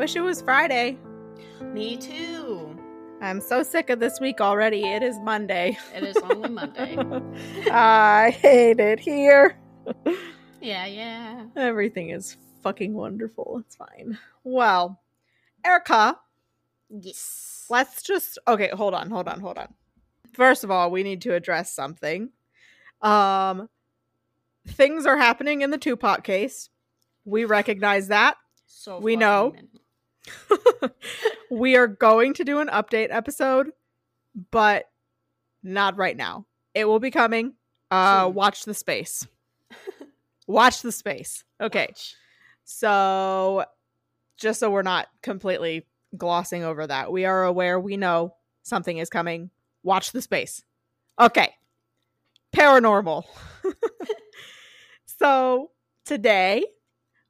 Wish it was Friday. Me too. I'm so sick of this week already. It is Monday. It is only Monday. I hate it here. yeah, yeah. Everything is fucking wonderful. It's fine. Well, Erica, Yes. let's just okay, hold on, hold on, hold on. First of all, we need to address something. Um things are happening in the Tupac case. We recognize that. So we know. we are going to do an update episode, but not right now. It will be coming. Uh Soon. watch the space. watch the space. Okay. Watch. So just so we're not completely glossing over that. We are aware, we know something is coming. Watch the space. Okay. Paranormal. so today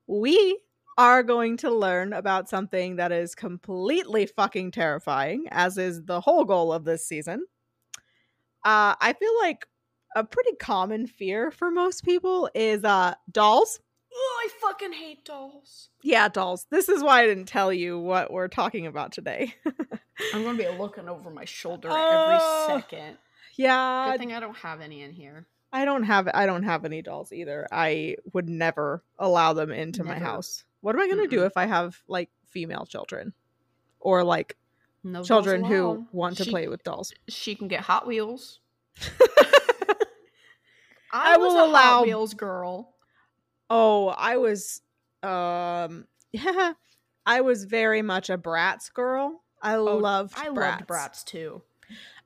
we are going to learn about something that is completely fucking terrifying, as is the whole goal of this season. Uh, I feel like a pretty common fear for most people is uh, dolls. Oh, I fucking hate dolls. Yeah, dolls. This is why I didn't tell you what we're talking about today. I'm gonna be looking over my shoulder Oh. every second. yeah, Good thing I don't have any in here. I don't have I don't have any dolls either. I would never allow them into my house. What am I going to do if I have like female children or like No children who want to She- play with dolls? She can get Hot Wheels. I was will a allow- Hot Wheels girl. oh, I was um yeah, I was very much a Bratz girl. I loved Oh, I Bratz. loved Bratz too.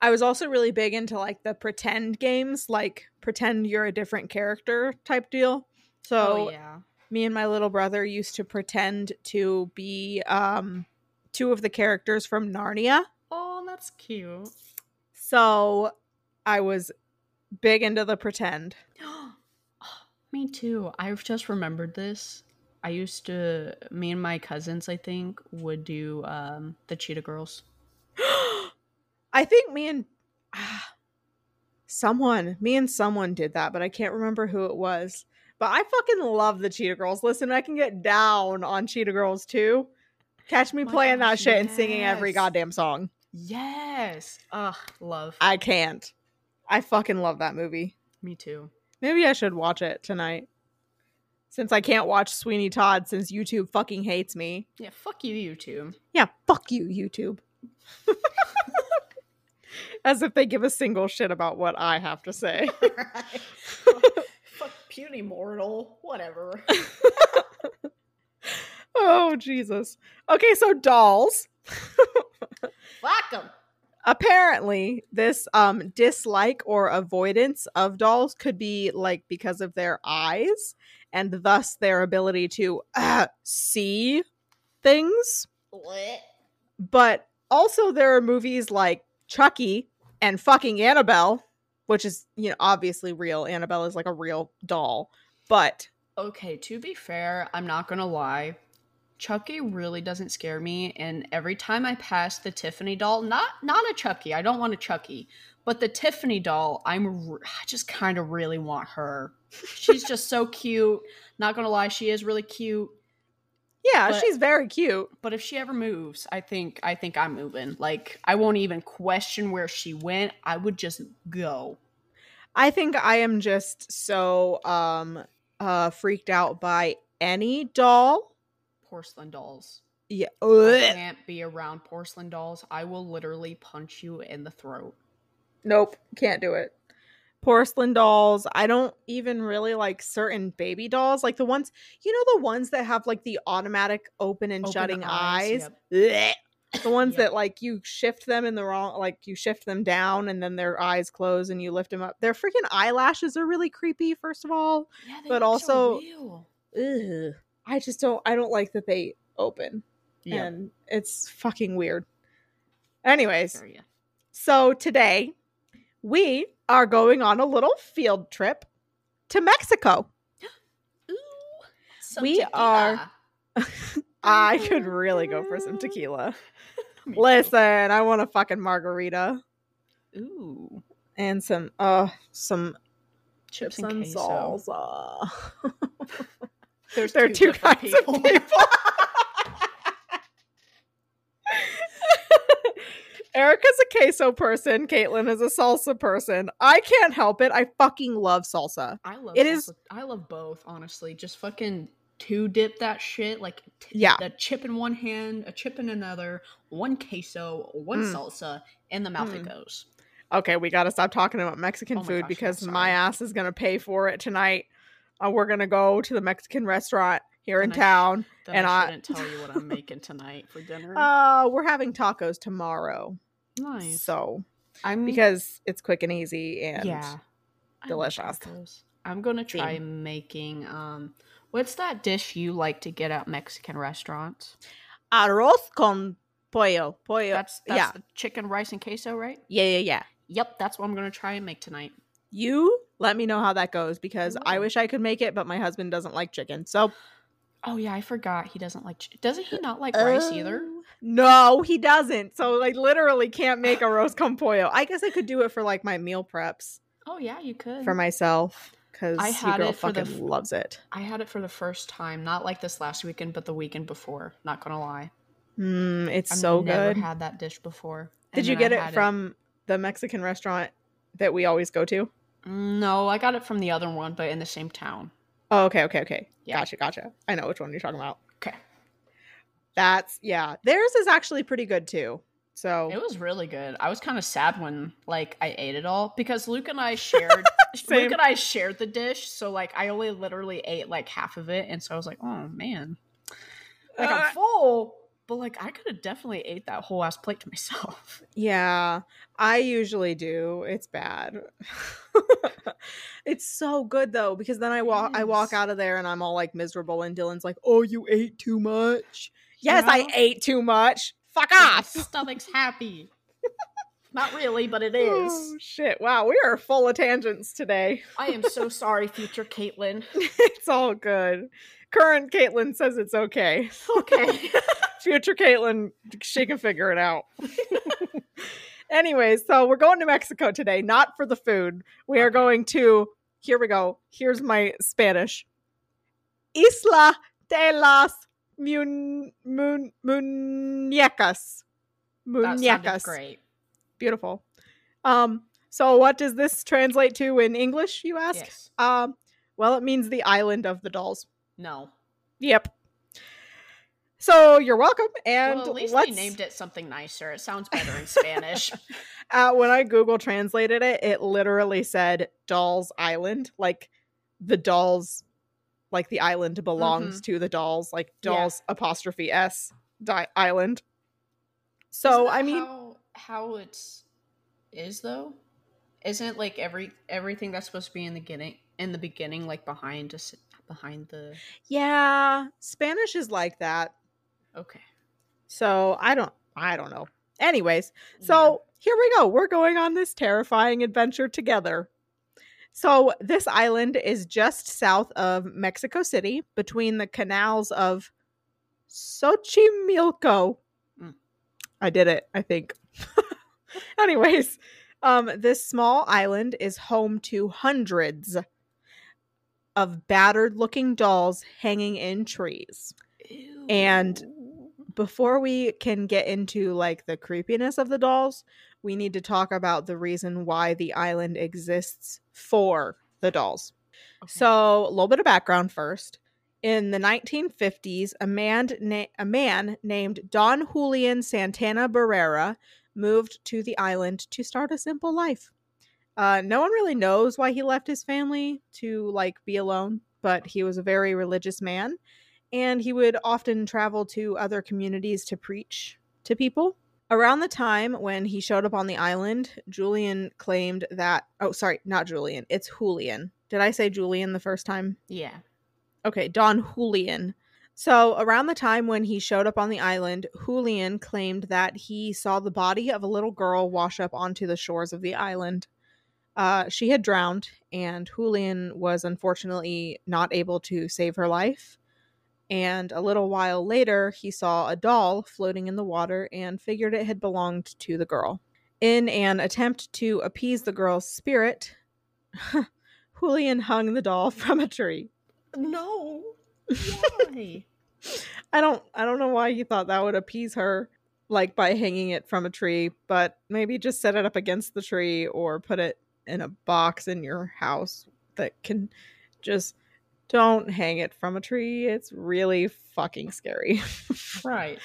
I was also really big into like the pretend games, like pretend you're a different character type deal. So oh yeah. Me and my little brother used to pretend to be um two of the characters from Narnia. Oh, that's cute. So I was big into the pretend. Me too. I've just remembered this. I used to, me and my cousins, I think, would do um, the Cheetah Girls. I think me and ah, someone, me and someone did that, but I can't remember who it was. But I fucking love the Cheetah Girls. Listen, I can get down on Cheetah Girls too. Catch me oh My playing that gosh, shit and singing every goddamn song. Yes. Ugh, love. I can't. I fucking love that movie. Me too. Maybe I should watch it tonight. Since I can't watch Sweeney Todd since YouTube fucking hates me. Yeah, fuck you, YouTube. Yeah, fuck you, YouTube. As if they give a single shit about what I have to say. fuck puny mortal. Whatever. oh, Jesus. Okay, so dolls. fuck them. Apparently, this um dislike or avoidance of dolls could be like because of their eyes and thus their ability to uh, see things. What? But also there are movies like Chucky and fucking Annabelle, which is, you know, obviously real. Annabelle is like a real doll. But Okay, to be fair, I'm not gonna lie. Chucky really doesn't scare me, and every time I pass the Tiffany doll, not not a Chucky, I don't want a Chucky, but the Tiffany doll, I'm r- I just kind of really want her. She's just so cute. Not gonna lie, she is really cute. Yeah, But- she's very cute. But if she ever moves, I think I think I'm moving. Like I won't even question where she went. I would just go. I think I am just so um uh freaked out by any doll. Porcelain dolls. Yeah. I Ugh. can't be around porcelain dolls. I will literally punch you in the throat. Nope, can't do it. Porcelain dolls. I don't even really like certain baby dolls, like the ones you know the ones that have like the automatic open and Open shutting eyes. eyes, Blech. The ones Yep. that like you shift them in the wrong like you shift them down and then their eyes close and you lift them up. Their freaking eyelashes are really creepy first of all. Yeah, they But look also- so real. Ugh. I just don't I don't like that they open. Yeah. And it's fucking weird. Anyways, so today we are going on a little field trip to Mexico. Ooh, We are- I could really go for some tequila. Listen, I want a fucking margarita Ooh, and some uh some chips, chips and and salsa. There's there are two different kinds of people. Erica's a queso person. Kaitlyn is a salsa person. I can't help it. I fucking love salsa. I love It it is-. I love both, honestly. Just fucking two dip that shit. Like t- Yeah. a chip in one hand, a chip in another, one queso, one Mm. salsa, and the mouth it Mm. goes. Okay, we got to stop talking about Mexican Oh food gosh, because my ass is going to pay for it tonight. Uh, we're going to go to the Mexican restaurant here in I town. Then And I I- shouldn't tell you what I'm making tonight for dinner. Uh, we're having tacos tomorrow. Nice. So, I'm because it's quick and easy and yeah, delicious. I'm gonna try Same. making um. What's that dish you like to get at Mexican restaurants? arroz con pollo. Pollo. That's that's yeah. chicken, rice, and queso, right? Yeah, yeah, yeah. Yep, that's what I'm gonna try and make tonight. You let me know how that goes because I wish I could make it, but my husband doesn't like chicken. So Oh yeah, I forgot he doesn't like. Doesn't he uh, not like rice either? Oh, No, he doesn't. So I literally can't make arroz con pollo. I guess I could do it for like my meal preps Oh yeah, you could. for myself because I had girl it for the fucking f- loves it. I had it for the first time, not like this last weekend, but the weekend before. Not gonna lie, Mm, it's I've so never good. had that dish before. Did you get it from the Mexican restaurant that we always go to? Mm, no, I got it from the other one, but in the same town. Oh, okay, okay, okay. Yeah. Gotcha, gotcha. I know which one you're talking about. Okay, That's yeah. Theirs is actually pretty good too. So it was really good. I was kind of sad when like I ate it all because Luke and I shared. Luke and I shared the dish, so like I only literally ate like half of it, and so I was like, oh man, like Uh, I'm full. But like I could have definitely ate that whole ass plate to myself. Yeah, I usually do. It's bad. it's so good though because then I walk I walk out of there and I'm all like miserable and Dylan's like, "Oh, you ate too much." Yes, I ate too much. Fuck off. stomach's happy. Not really, but it is. Oh shit. Wow, we are full of tangents today. I am so sorry, future Kaitlyn. it's all good. Current Kaitlyn says it's okay. Okay. Future Kaitlyn, she can figure it out. Anyways, so we're going to Mexico today, not for the food. We are going to, here we go. Here's my Spanish Isla de las Mun, mun, Muñecas. Muñecas. great. Beautiful. Um, so what does this translate to in English, you ask? Yes. Um, well, it means the island of the dolls. No. Yep. So you're welcome. And well, at least they named it something nicer. It sounds better in Spanish. uh, when I Google translated it, it literally said Dolls Island, like the dolls, like the island belongs to the dolls, like Mm-hmm. Yeah. dolls apostrophe s di- island. So I mean, how, how it's is though. Isn't like every everything that's supposed to be in the beginning in the beginning like behind us behind the yeah, Spanish is like that. Okay. So I don't, I don't know. Anyways, So here we go. We're going on this terrifying adventure together. So, this island is just south of Mexico City between the canals of Xochimilco. Mm. I did it, I think. Anyways, um, this small island is home to hundreds of battered looking dolls hanging in trees and Ew. Before we can get into like the creepiness of the dolls, we need to talk about the reason why the island exists for the dolls. Okay. So, a little bit of background first. In the 1950s, a man na- a man named Don Julian Santana Barrera moved to the island to start a simple life. Uh, no one really knows why he left his family to like be alone, but he was a very religious man and he would often travel to other communities to preach to people. Around the time when he showed up on the island, Julian claimed that. Oh, sorry, not Julian. It's Julian. Did I say Julian the first time? Yeah. Okay, Don Julian. So, around the time when he showed up on the island, Julian claimed that he saw the body of a little girl wash up onto the shores of the island. Uh, she had drowned, and Julian was unfortunately not able to save her life. And a little while later, he saw a doll floating in the water and figured it had belonged to the girl. In an attempt to appease the girl's spirit, Julian hung the doll from a tree. No. Why? I don't I don't know why he thought that would appease her like by hanging it from a tree, but maybe just set it up against the tree or put it in a box in your house that can just don't hang it from a tree. It's really fucking scary. right.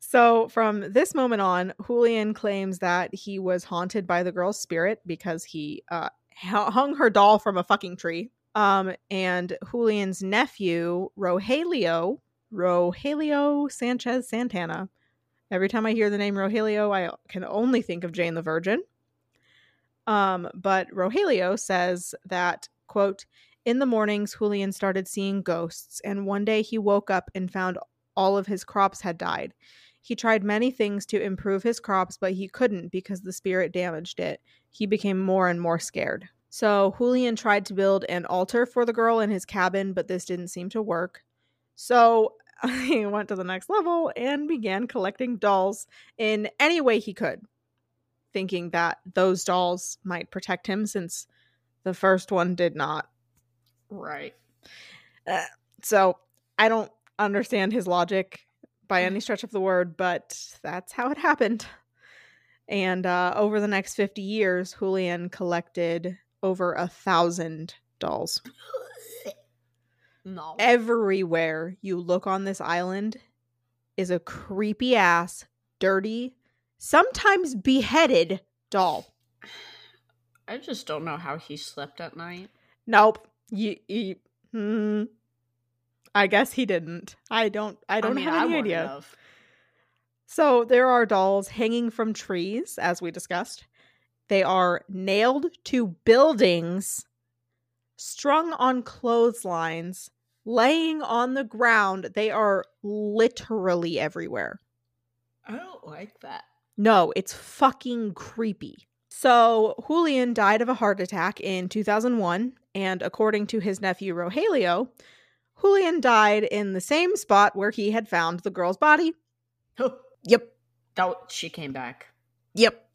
So, from this moment on, Julian claims that he was haunted by the girl's spirit because he uh, hung her doll from a fucking tree. Um, and Julian's nephew, Rogelio, Rogelio Sanchez Santana. Every time I hear the name Rogelio, I can only think of Jane the Virgin. Um, but Rogelio says that, quote, in the mornings, Julian started seeing ghosts, and one day he woke up and found all of his crops had died. He tried many things to improve his crops, but he couldn't because the spirit damaged it. He became more and more scared. So Julian tried to build an altar for the girl in his cabin, but this didn't seem to work. So he went to the next level and began collecting dolls in any way he could, thinking that those dolls might protect him since the first one did not. Right. Uh, so I don't understand his logic by any stretch of the word, but that's how it happened. And uh, over the next 50 years, Julian collected over a thousand dolls. No. Everywhere you look on this island is a creepy ass, dirty, sometimes beheaded doll. I just don't know how he slept at night. Nope. You, you hmm. I guess he didn't. I don't I don't mean, have any idea. have. So there are dolls hanging from trees, as we discussed. They are nailed to buildings, strung on clotheslines, laying on the ground. They are literally everywhere. I don't like that. No, it's fucking creepy. So, Julian died of a heart attack in 2001, and according to his nephew Rogelio, Julian died in the same spot where he had found the girl's body. Yep, that she came back. yep.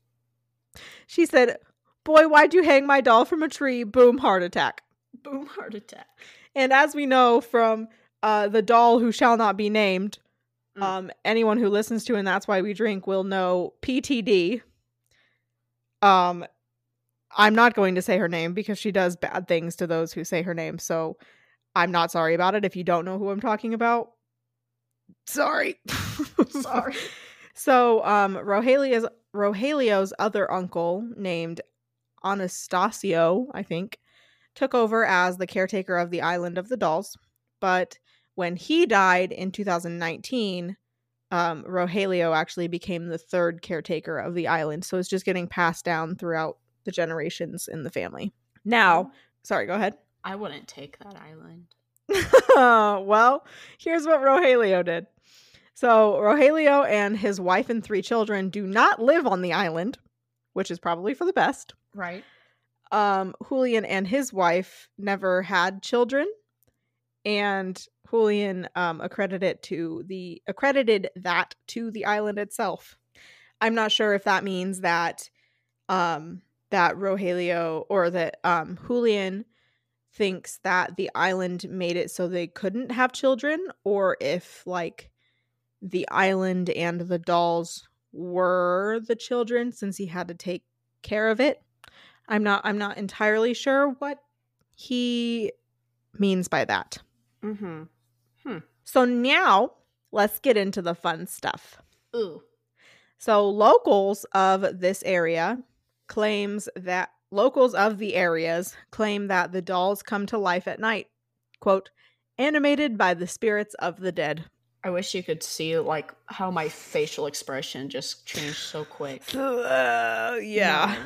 She said, Boy, why'd you hang my doll from a tree? Boom, heart attack. Boom, heart attack. And as we know from uh, the doll who shall not be named, Mm. um, anyone who listens to and that's why we drink will know PTD. Um, I'm not going to say her name because she does bad things to those who say her name. So I'm not sorry about it. If you don't know who I'm talking about, sorry. Sorry. So, um, Rogelio's Rogelio's other uncle, named Anastasio, I think, took over as the caretaker of the island of the dolls. But when he died in 2019, um, Rogelio actually became the third caretaker of the island. So it's just getting passed down throughout the generations in the family. Now, sorry, go ahead. I wouldn't take that island. well, here's what Rogelio did. So, Rogelio and his wife and three children do not live on the island, which is probably for the best. Right. Um, Julian and his wife never had children, and Julian um, accredited to the accredited that to the island itself. I'm not sure if that means that um, that Rogelio or that um, Julian thinks that the island made it so they couldn't have children, or if like the island and the dolls were the children since he had to take care of it. I'm not I'm not entirely sure what he means by that. Mm-hmm. So now let's get into the fun stuff. Ooh. So locals of this area claims that locals of the areas claim that the dolls come to life at night. Quote, animated by the spirits of the dead. I wish you could see like how my facial expression just changed so quick. Uh, yeah. No.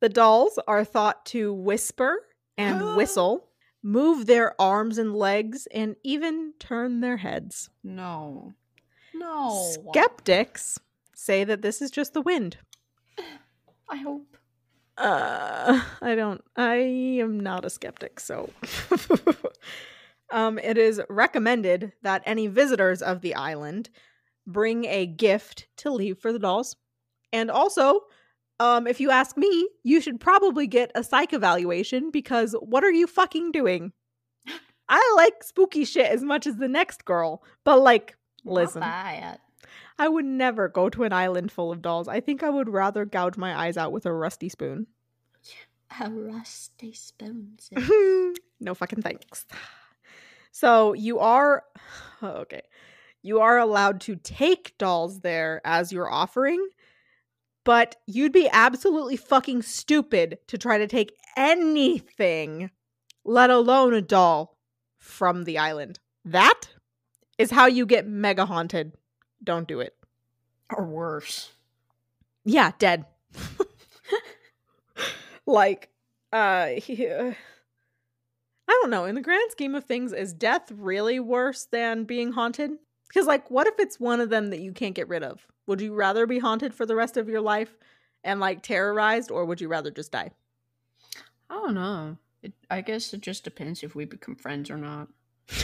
The dolls are thought to whisper and whistle, move their arms and legs, and even turn their heads. No. No. Skeptics say that this is just the wind. I hope. Uh, I don't. I am not a skeptic, so. um, it is recommended that any visitors of the island bring a gift to leave for the dolls, and also, um, if you ask me, you should probably get a psych evaluation because what are you fucking doing? I like spooky shit as much as the next girl, but like, listen. I would never go to an island full of dolls. I think I would rather gouge my eyes out with a rusty spoon. A rusty spoon. no fucking thanks. So you are okay. You are allowed to take dolls there as your offering, but you'd be absolutely fucking stupid to try to take anything, let alone a doll, from the island. That is how you get mega haunted. Don't do it. or worse. Yeah, dead. like, uh, he, uh, I don't know. In the grand scheme of things, is death really worse than being haunted? Because, like, what if it's one of them that you can't get rid of? Would you rather be haunted for the rest of your life and, like, terrorized, or would you rather just die? I don't know. It, I guess it just depends if we become friends or not.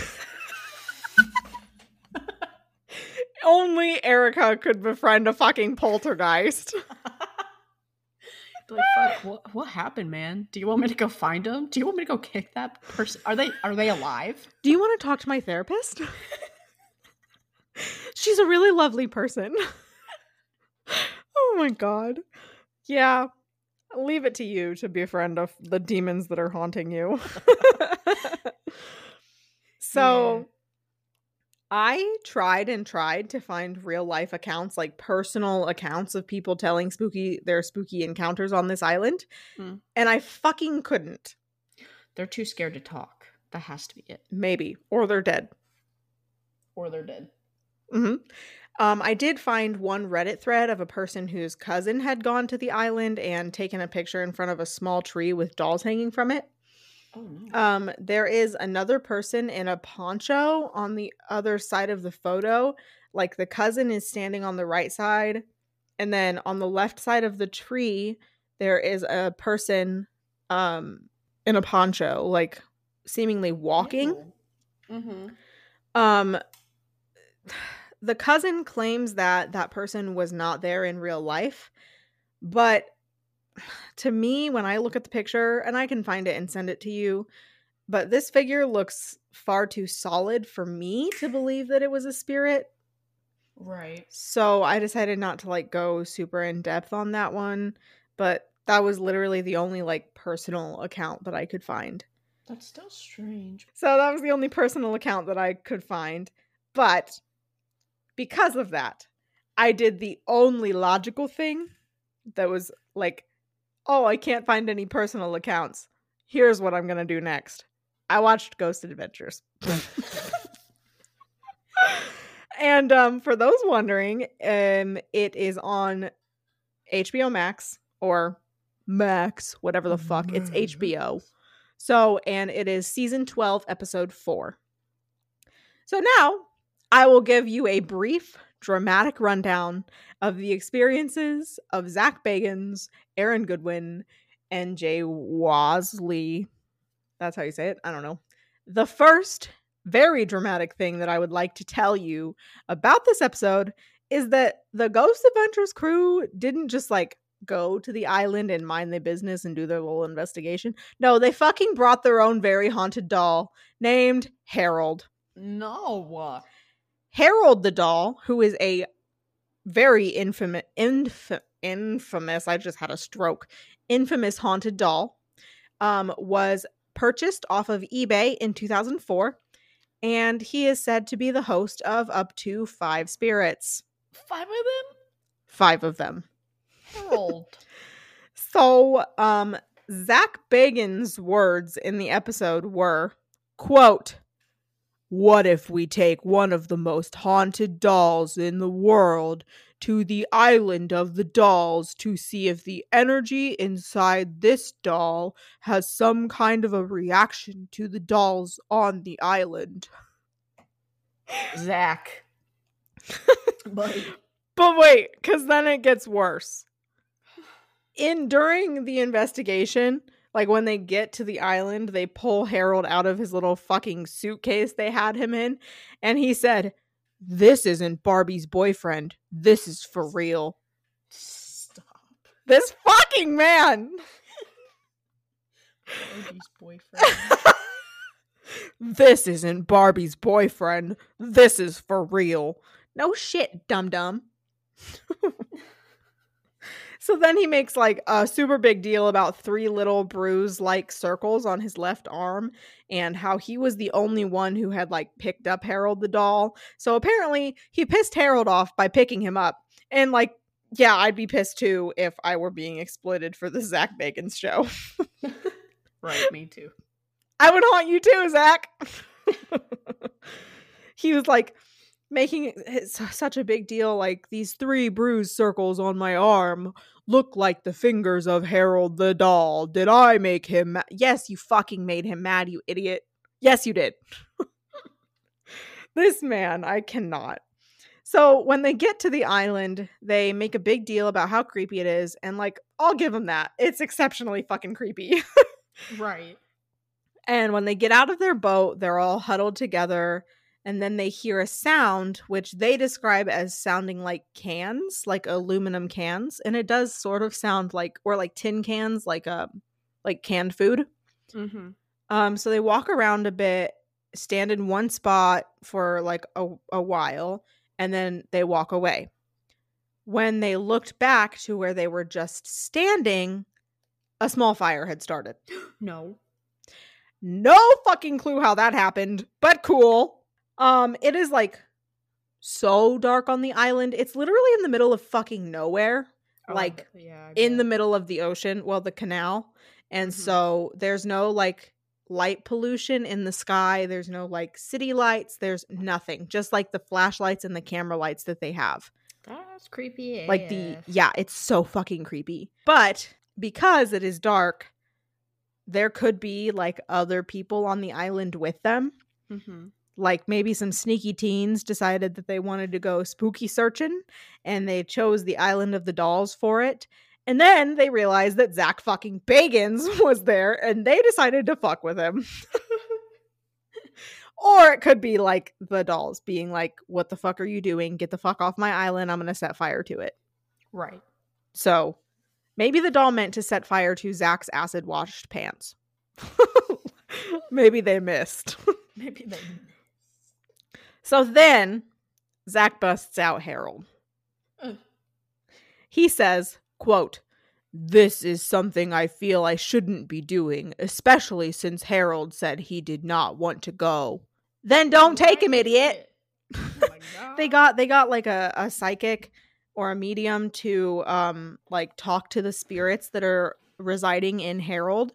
Only Erica could befriend a fucking poltergeist. Like, fuck, what, what happened, man? Do you want me to go find them? Do you want me to go kick that person? Are they are they alive? Do you want to talk to my therapist? She's a really lovely person. Oh my god. Yeah. Leave it to you to be a friend of the demons that are haunting you. so Yeah. I tried and tried to find real life accounts, like personal accounts of people telling spooky their spooky encounters on this island, Hmm. and I fucking couldn't. They're too scared to talk. That has to be it. Maybe, or they're dead. Or they're dead. hmm Um, I did find one Reddit thread of a person whose cousin had gone to the island and taken a picture in front of a small tree with dolls hanging from it. Oh no. Um, there is another person in a poncho on the other side of the photo. Like the cousin is standing on the right side, and then on the left side of the tree, there is a person um in a poncho, like seemingly walking. Mm-hmm. Um the cousin claims that that person was not there in real life, but to me when I look at the picture and I can find it and send it to you, but this figure looks far too solid for me to believe that it was a spirit. Right. So I decided not to like go super in depth on that one, but that was literally the only like personal account that I could find. That's still strange. So that was the only personal account that I could find. But because of that, I did the only logical thing that was like, oh, I can't find any personal accounts. Here's what I'm going to do next. I watched Ghost Adventures. and um, for those wondering, um, it is on HBO Max or Max, whatever the fuck. It's HBO. So, and it is season 12, episode 4. So now I will give you a brief, dramatic rundown of the experiences of Zak Bagans, Aaron Goodwin, and Jay Wasley. That's how you say it. I don't know. The first very dramatic thing that I would like to tell you about this episode is that the Ghost Adventures crew didn't just like go to the island and mind their business and do their little investigation. No, they fucking brought their own very haunted doll named Harold. No. Harold the doll, who is a very infamous, inf- infamous, I just had a stroke, infamous haunted doll, um, was purchased off of eBay in 2004. And he is said to be the host of up to five spirits. Five of them? Five of them. Harold. So, um, Zak Bagans' words in the episode were, quote, What if we take one of the most haunted dolls in the world to the island of the dolls to see if the energy inside this doll has some kind of a reaction to the dolls on the island? Zak. Buddy. But wait, because then it gets worse. In during the investigation, like when they get to the island, they pull Harold out of his little fucking suitcase they had him in, and he said, This isn't Barbie's boyfriend. This is for real. Stop. This fucking man. Barbie's boyfriend. this isn't Barbie's boyfriend. This is for real. No shit, dum dum. so then he makes like a super big deal about three little bruise like circles on his left arm and how he was the only one who had like picked up Harold the doll. So apparently he pissed Harold off by picking him up. And like, yeah, I'd be pissed too if I were being exploited for the Zak Bagans show. right, me too. I would haunt you too, Zak. he was like making it such a big deal like these three bruise circles on my arm look like the fingers of Harold the doll. Did I make him ma-? Yes, you fucking made him mad, you idiot. Yes, you did. this man, I cannot. So when they get to the island, they make a big deal about how creepy it is, and like, I'll give them that. It's exceptionally fucking creepy. Right. And when they get out of their boat, they're all huddled together. And then they hear a sound, which they describe as sounding like cans, like aluminum cans. And it does sort of sound like, or like tin cans, like a, like canned food. Mm-hmm. Um, so they walk around a bit, stand in one spot for like a, a while, and then they walk away. When they looked back to where they were just standing, a small fire had started. No. No fucking clue how that happened, but cool. Um, it is like so dark on the island. It's literally in the middle of fucking nowhere, Oh, like yeah, in the middle of the ocean, well, the canal. And Mhm. so there's no like light pollution in the sky. There's no like city lights. There's nothing. Just like the flashlights and the camera lights that they have. That's creepy. Like the yeah, it's so fucking creepy. But because it is dark, there could be like other people on the island with them. Mhm. Like maybe some sneaky teens decided that they wanted to go spooky searching and they chose the island of the dolls for it. And then they realized that Zak fucking Bagans was there and they decided to fuck with him. or it could be like the dolls being like, What the fuck are you doing? Get the fuck off my island. I'm going to set fire to it. Right. So maybe the doll meant to set fire to Zak's acid washed pants. maybe they missed. Maybe they. So then Zak busts out Harold. Ugh. He says, quote, this is something I feel I shouldn't be doing, especially since Harold said he did not want to go. Then don't take him, idiot. Oh they got they got like a, a psychic or a medium to um like talk to the spirits that are residing in Harold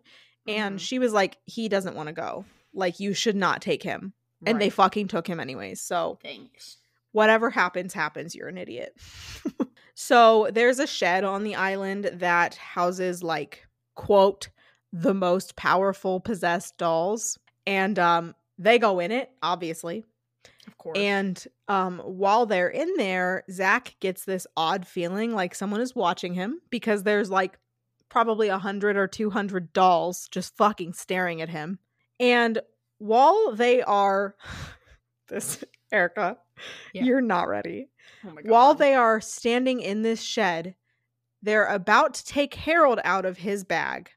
and Mhm. she was like he doesn't want to go like you should not take him and they fucking took him anyways so Thanks. whatever happens happens you're an idiot so there's a shed on the island that houses like quote the most powerful possessed dolls and um they go in it obviously Of course. and um, while they're in there, Zak gets this odd feeling like someone is watching him because there's like probably a hundred or two hundred dolls just fucking staring at him. And while they are this Erica, Yeah. you're not ready. oh my god. While they are standing in this shed, they're about to take Harold out of his bag.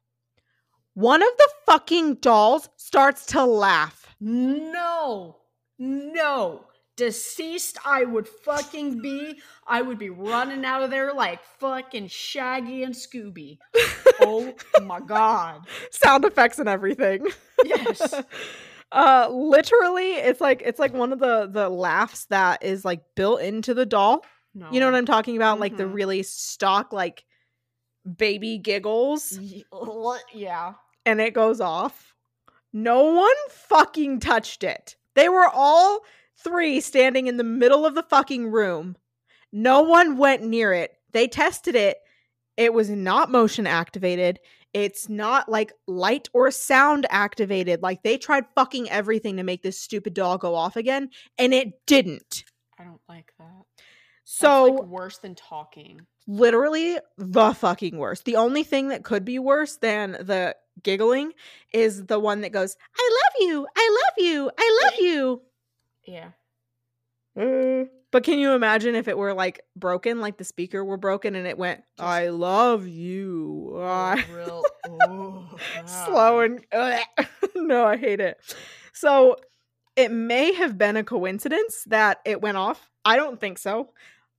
One of the fucking dolls starts to laugh. No. No. Deceased I would fucking be. I would be running out of there like fucking Shaggy and Scooby. Oh my god. Sound effects and everything. Yes. uh literally it's like it's like one of the the laughs that is like built into the doll No. you know what i'm talking about like the Mhm. really stock like baby giggles what? Yeah. and it goes off no one fucking touched it They were all three standing in the middle of the fucking room. No one went near it. They tested it. It was not motion activated. It's not like light or sound activated. Like they tried fucking everything to make this stupid doll go off again, and it didn't. I don't like that. So That's, like, worse than talking. literally the fucking worst. The only thing that could be worse than the giggling is the one that goes, I love you, I love you, I love you. Yeah. Mm. But can you imagine if it were like broken, like the speaker were broken and it went, Just- I love you. I-" Real oh, Slow and no, I hate it. So it may have been a coincidence that it went off. I don't think so,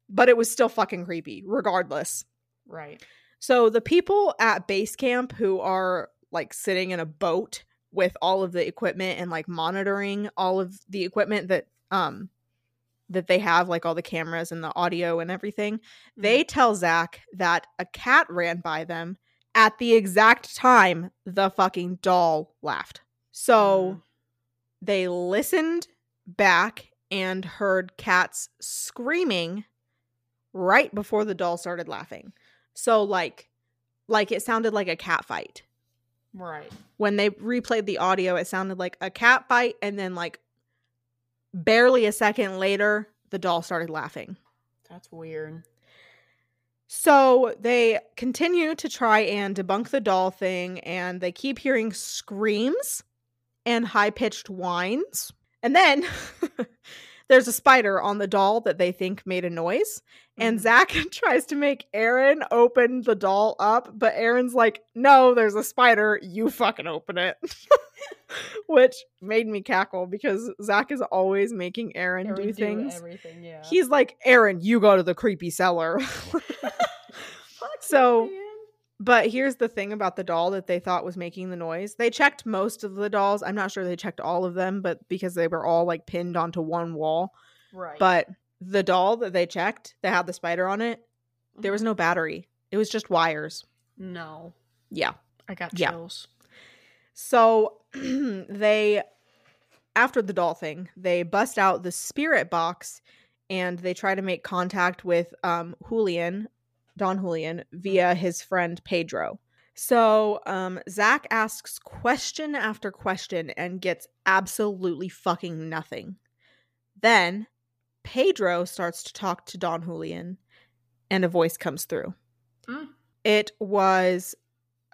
but it was still fucking creepy, regardless. Right. So the people at base camp who are like sitting in a boat with all of the equipment and like monitoring all of the equipment that um that they have, like all the cameras and the audio and everything, they tell Zach that a cat ran by them at the exact time the fucking doll laughed. So Mm. they listened back and heard cats screaming right before the doll started laughing. So like like it sounded like a cat fight. Right. When they replayed the audio, it sounded like a cat fight and then like barely a second later the doll started laughing. That's weird. So they continue to try and debunk the doll thing, and they keep hearing screams and high pitched whines. And then there's a spider on the doll that they think made a noise. And Mhm. Zak tries to make Aaron open the doll up, but Aaron's like, no, there's a spider. You fucking open it. Which made me cackle because Zak is always making Aaron, Aaron do things. everything, yeah. He's like, Aaron, you go to the creepy cellar. So- man. but here's the thing about the doll that they thought was making the noise. They checked most of the dolls. I'm not sure they checked all of them, but because they were all like pinned onto one wall. Right. But the doll that they checked that had the spider on it, there was mm-hmm. no battery. It was just wires. no. Yeah. I got Yeah. chills. So they, after the doll thing, they bust out the spirit box and they try to make contact with um, Julian, Don Julian, via his friend Pedro. So um, Zak asks question after question and gets absolutely fucking nothing. Then Pedro starts to talk to Don Julian and a voice comes through. Mm. It was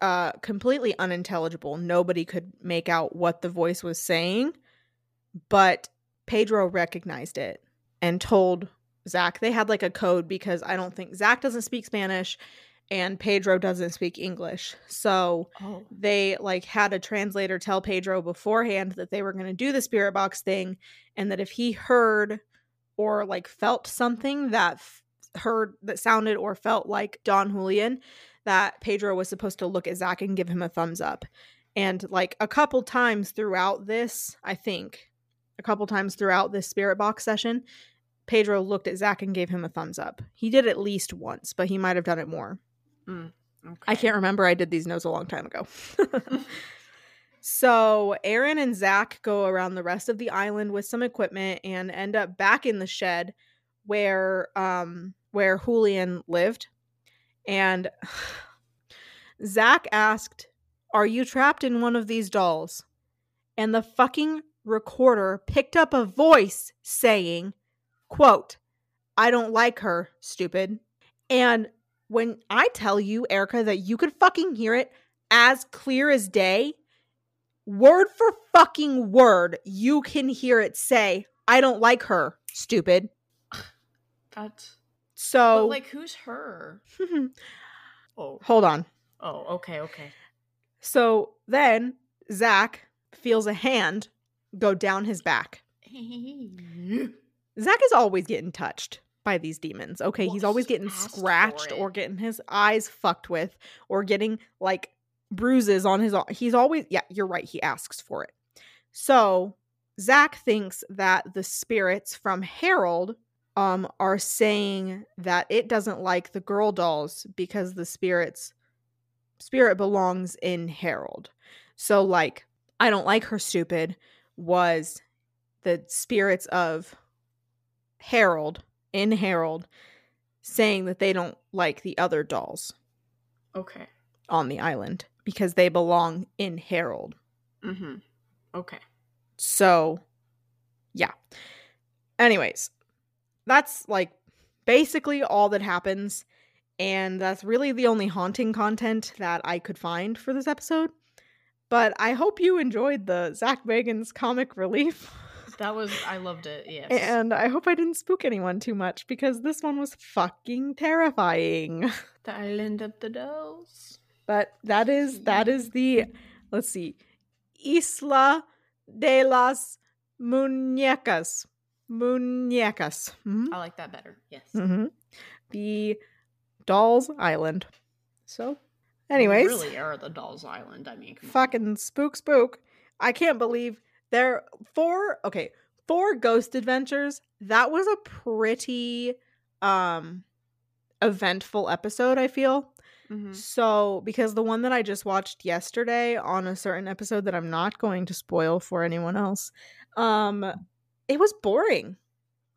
uh completely unintelligible. Nobody could make out what the voice was saying, but Pedro recognized it and told Zak they had like a code because I don't think Zak doesn't speak Spanish and Pedro doesn't speak English. So Oh. they like had a translator tell Pedro beforehand that they were going to do the spirit box thing and that if he heard or like felt something that f- heard that sounded or felt like Don Julian that Pedro was supposed to look at Zak and give him a thumbs up. And like a couple times throughout this, I think a couple times throughout this spirit box session, Pedro looked at Zak and gave him a thumbs up. He did at least once, but he might have done it more. Okay. I can't remember. I did these notes a long time ago. so Aaron and Zak go around the rest of the island with some equipment and end up back in the shed where um where Julian lived. And Zak asked, Are you trapped in one of these dolls? And the fucking recorder picked up a voice saying, quote, I don't like her, stupid. And when I tell you, Erica, that you could fucking hear it as clear as day, word for fucking word, you can hear it say, I don't like her, stupid. That's. So, But like, who's her? Oh. hold on. Oh. Okay. Okay. So then Zak feels a hand go down his back. Zak is always getting touched by these demons. Okay, Well, he's always he getting scratched or getting his eyes fucked with or getting like bruises on his he's always yeah, you're right, he asks for it. So, Zak thinks that the spirits from Harold um are saying that it doesn't like the girl dolls because the spirits spirit belongs in Harold. So like I don't like her stupid was the spirits of Harold in Harold saying that they don't like the other dolls Okay. on the island because they belong in Harold. Mm-hmm. Okay. So, yeah. Anyways, that's like basically all that happens. And that's really the only haunting content that I could find for this episode. But I hope you enjoyed the Zak Bagans comic relief. That was I loved it. Yes. And I hope I didn't spook anyone too much because this one was fucking terrifying. the island of the dolls. But that is that is the let's see. Isla de las Muñecas. Muñecas. Mhm. I like that better. Yes. Mhm. The Dolls Island. So, anyways, really are the dolls island. I mean, come on. fucking spook spook. I can't believe there four okay, four ghost adventures. That was a pretty um eventful episode, I feel. Mhm. So, because the one that I just watched yesterday on a certain episode that I'm not going to spoil for anyone else, um, it was boring.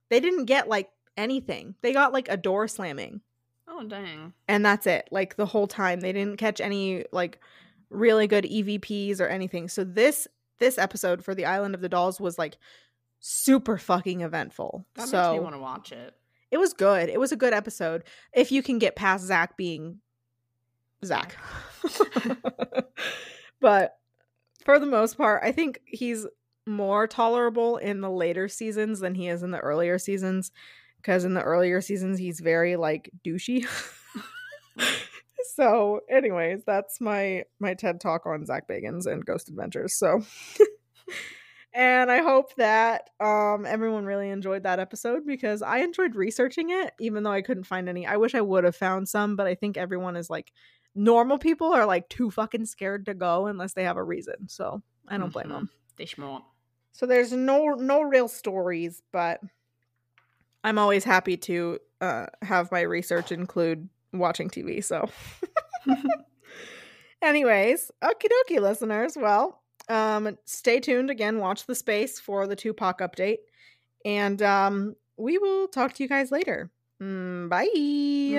They didn't get like anything. They got like a door slamming, Oh dang. and that's it. Like the whole time, they didn't catch any like really good EVPs or anything. So this this episode for the Island of the Dolls was like super fucking eventful. That so makes me want to watch it. it was good. It was a good episode. If you can get past Zak being Zak. but for the most part, I think he's more tolerable in the later seasons than he is in the earlier seasons. Because in the earlier seasons, he's very like douchey. so, anyways, that's my my TED talk on Zak Bagans and Ghost Adventures. So and I hope that um everyone really enjoyed that episode because I enjoyed researching it, even though I couldn't find any. I wish I would have found some, but I think everyone is like normal people are like too fucking scared to go unless they have a reason. So I don't blame Mhm. them. So there's no no real stories, but I'm always happy to uh, have my research include watching TV. So, anyways, okie dokie, listeners. Well, um, stay tuned again. Watch the space for the Tupac update, and um, we will talk to you guys later. Mm, bye.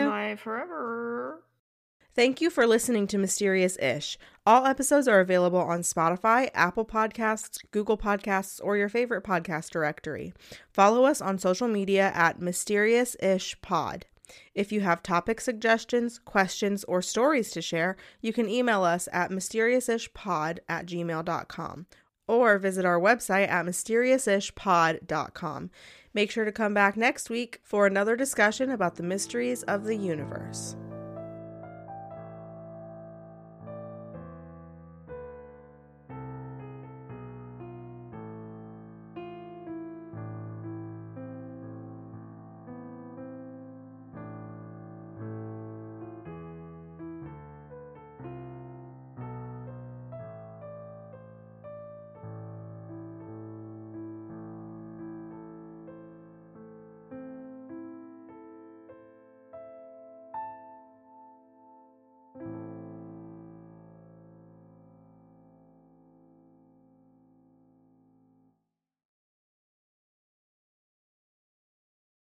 Bye forever. Thank you for listening to Mysterious Ish. All episodes are available on Spotify, Apple Podcasts, Google Podcasts, or your favorite podcast directory. Follow us on social media at Mysterious Ish Pod. If you have topic suggestions, questions, or stories to share, you can email us at mysteriousishpod at gmail.com or visit our website at mysteriousishpod.com. Make sure to come back next week for another discussion about the mysteries of the universe.